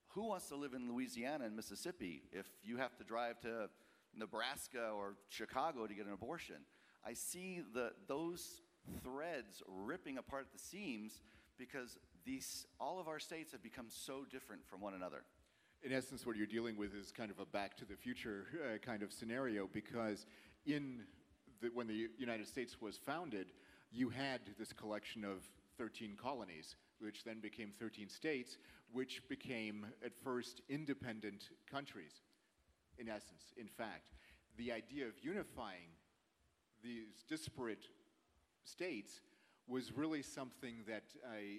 Who wants to live in Louisiana and Mississippi if you have to drive to Nebraska or Chicago to get an abortion? I see the, those threads ripping apart at the seams because these, all of our states have become so different from one another. in essence, what you're dealing with is kind of a back to the future uh, kind of scenario because in the, when the United States was founded, you had this collection of 13 colonies, which then became 13 states, which became at first independent countries. In essence, in fact, the idea of unifying these disparate states was really something that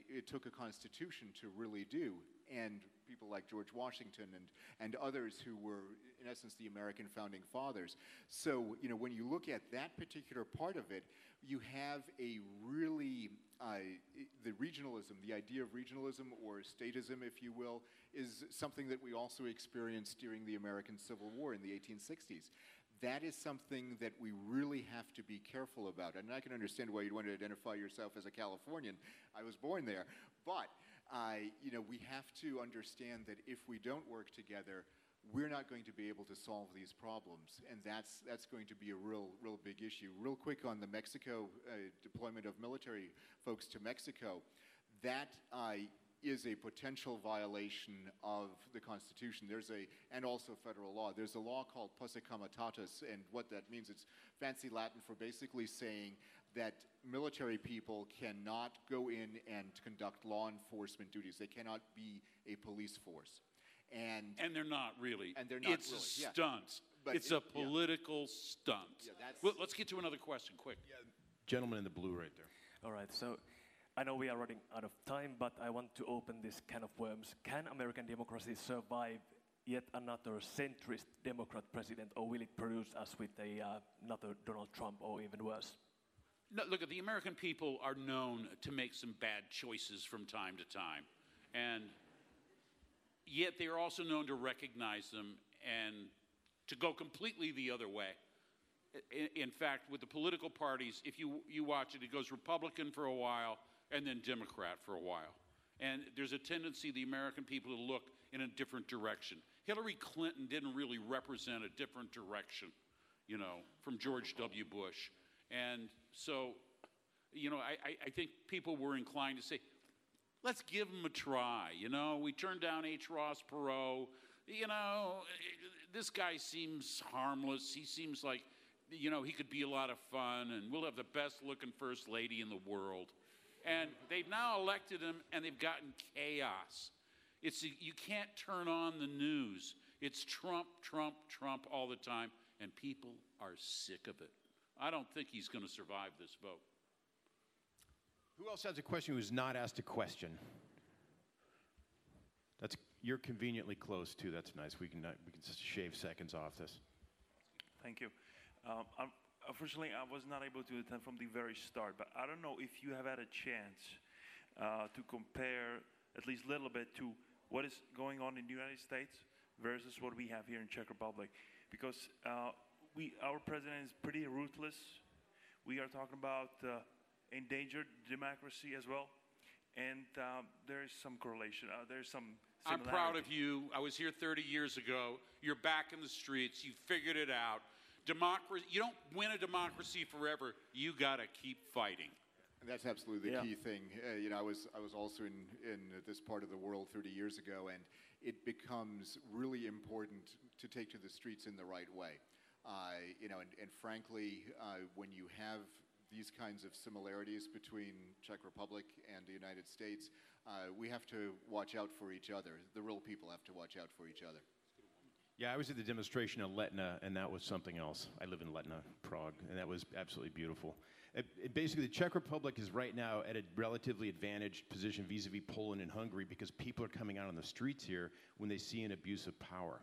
it took a constitution to really do and people like George Washington and, and others who were, in essence, the American founding fathers. So, you know, when you look at that particular part of it, you have a really, uh, the regionalism, the idea of regionalism or statism, if you will, is something that we also experienced during the American Civil War in the 1860s that is something that we really have to be careful about. And I can understand why you'd want to identify yourself as a Californian. I was born there. But, uh, you know, we have to understand that if we don't work together, we're not going to be able to solve these problems. And that's, that's going to be a real, real big issue. Real quick on the Mexico uh, deployment of military folks to Mexico, that uh, is a potential violation of the Constitution. There's a, and also federal law. There's a law called posse comitatus, and what that means, it's fancy Latin for basically saying that military people cannot go in and conduct law enforcement duties. They cannot be a police force. And, And they're not really. And they're not It's really, a yeah. stunt. But It's it- a yeah. political stunt. Yeah, that's- Well, let's get to another question, quick. Gentleman in the blue right there. All right, so I know we are running out of time, but I want to open this can of worms. Can American democracy survive yet another centrist Democrat president, or will it produce us with a, uh, another Donald Trump, or even worse? No, look, the American people are known to make some bad choices from time to time. And yet they are also known to recognize them and to go completely the other way. In, in fact, with the political parties, if you, you watch it, it goes Republican for a while and then Democrat for a while. And there's a tendency the American people to look in a different direction. Hillary Clinton didn't really represent a different direction, you know, from George W. Bush. And so, you know, I, I, think people were inclined to say, let's give him a try. You know, we turned down H. Ross Perot. You know, this guy seems harmless. He seems like, you know, he could be a lot of fun, and we'll have the best looking first lady in the world. And they've now elected him, and they've gotten chaos. It's you can't turn on the news. It's Trump, Trump, Trump all the time, and people are sick of it. I don't think he's going to survive this vote. Who else has a question who's not asked a question? That's you're conveniently close too. That's nice. We can uh, we can just shave seconds off this. Thank you. Um, I'm, unfortunately, I was not able to attend from the very start, but I don't know if you have had a chance uh, to compare at least a little bit to what is going on in the United States versus what we have here in Czech Republic, because uh, we our president is pretty ruthless. We are talking about uh, endangered democracy as well, and um, there is some correlation. Uh, there's some. Similarity. I'm proud of you. I was here 30 years ago. You're back in the streets. You figured it out. Democracy, you don't win a democracy forever. You got to keep fighting. And that's absolutely the Yeah. key thing. Uh, you know, I was I was also in in this part of the world 30 years ago, and it becomes really important to take to the streets in the right way. Uh, you know, and, and frankly, uh, when you have these kinds of similarities between Czech Republic and the United States, uh, we have to watch out for each other. The real people have to watch out for each other. Yeah, I was at the demonstration in Letna, and that was something else. I live in Letna, Prague, and that was absolutely beautiful. It, it basically, the Czech Republic is right now at a relatively advantaged position vis-a-vis Poland and Hungary because people are coming out on the streets here when they see an abuse of power.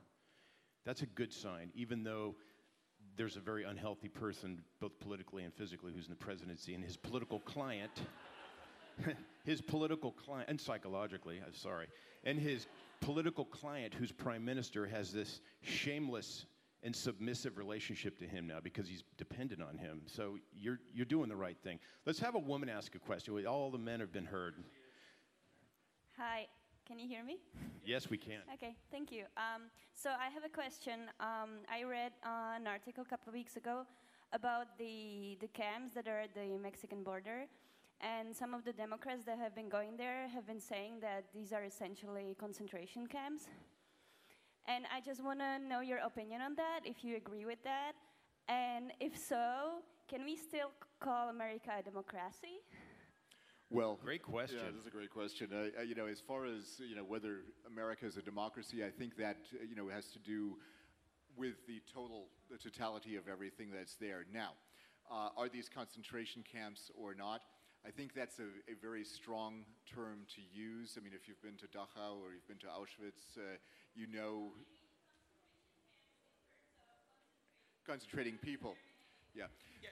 That's a good sign, even though there's a very unhealthy person, both politically and physically, who's in the presidency, and his political client, his political client, and psychologically, I'm sorry, and his political client, whose prime minister, has this shameless and submissive relationship to him now because he's dependent on him. So you're, you're doing the right thing. Let's have a woman ask a question. All the men have been heard. Hi, can you hear me? Yes, we can. Okay, thank you. Um, so I have a question. Um, I read uh, an article a couple of weeks ago about the, the camps that are at the Mexican border. And some of the Democrats that have been going there have been saying that these are essentially concentration camps. And I just want to know your opinion on that, if you agree with that. And if so, can we still call America a democracy? Well, Great question. Yeah, this is a great question. Uh, uh, you know, as far as you know, whether America is a democracy, I think that uh, you know has to do with the total, the totality of everything that's there. Now, uh, are these concentration camps or not? I think that's a, a very strong term to use. I mean, if you've been to Dachau or you've been to Auschwitz, uh, you know concentrating people. Yeah,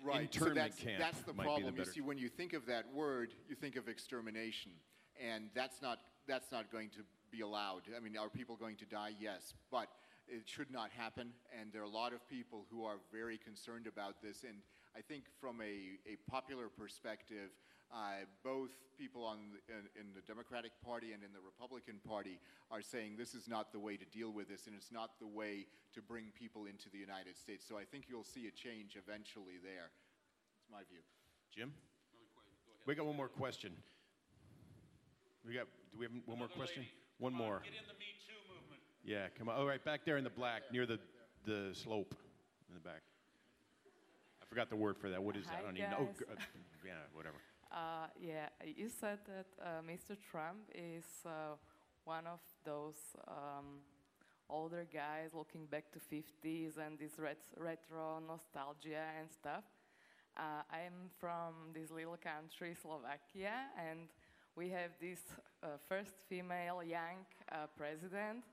right. so that's, camp that's the be the problem. you see, when you think of that word, you think of extermination, and that's not that's not going to be allowed. I mean, are people going to die? Yes, but it should not happen. And there are a lot of people who are very concerned about this. And I think from a, a popular perspective, uh, both people on the, in, in the Democratic Party and in the Republican Party are saying this is not the way to deal with this, and it's not the way to bring people into the United States. So I think you'll see a change eventually there. It's my view. Jim? We got one more question. We got, do we have one more question? lady. One Come on, more. Get in the Me Too movement. Yeah, come on. All right, back there in the black, near the, the slope in the back. I forgot the word for that. What is that? I don't even know. Oh, uh, yeah, whatever. Uh, yeah, you said that uh, Mr. Trump is uh, one of those um, older guys looking back to 50s and this ret- retro nostalgia and stuff. Uh, I'm from this little country, Slovakia, and we have this uh, first female young uh, president,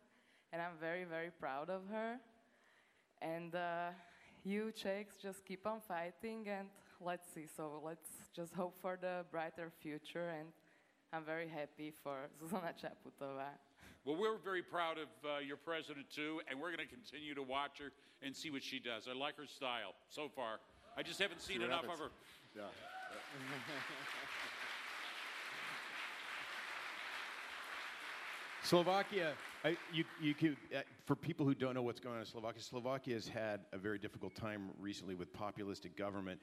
and I'm very, very proud of her. And you Czechs just keep on fighting and let's see. So let's just hope for the brighter future. And I'm very happy for Zuzana Čaputová. Well, we're very proud of uh, your president, too, and we're going to continue to watch her and see what she does. I like her style so far. I just haven't seen what enough of her. Yeah. Slovakia, I, you, you could, uh, for people who don't know what's going on in Slovakia, Slovakia has had a very difficult time recently with populistic government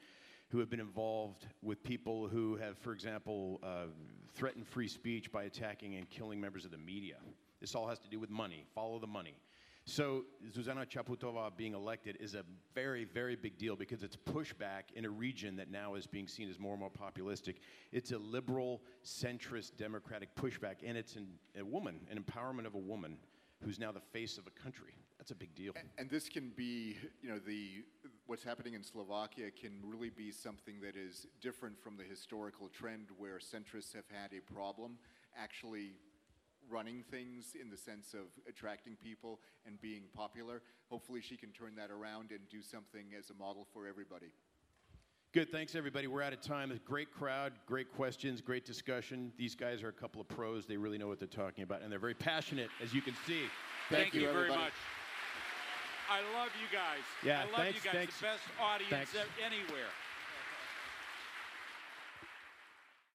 who have been involved with people who have, for example, uh, threatened free speech by attacking and killing members of the media. This all has to do with money. Follow the money. So Zuzana Čaputová being elected is a very, very big deal because it's pushback in a region that now is being seen as more and more populistic. It's a liberal, centrist, democratic pushback, and it's an, a woman, an empowerment of a woman who's now the face of a country. That's a big deal. And this can be, you know, the what's happening in Slovakia can really be something that is different from the historical trend where centrists have had a problem actually running things in the sense of attracting people and being popular. Hopefully she can turn that around and do something as a model for everybody. Good. Thanks, everybody. We're out of time. A great crowd, great questions, great discussion. These guys are a couple of pros. They really know what they're talking about, and they're very passionate, as you can see. Thank, you, you, very everybody. much. I love you guys. Yeah, I love thanks, you guys. thanks. The best audience Thanks. anywhere.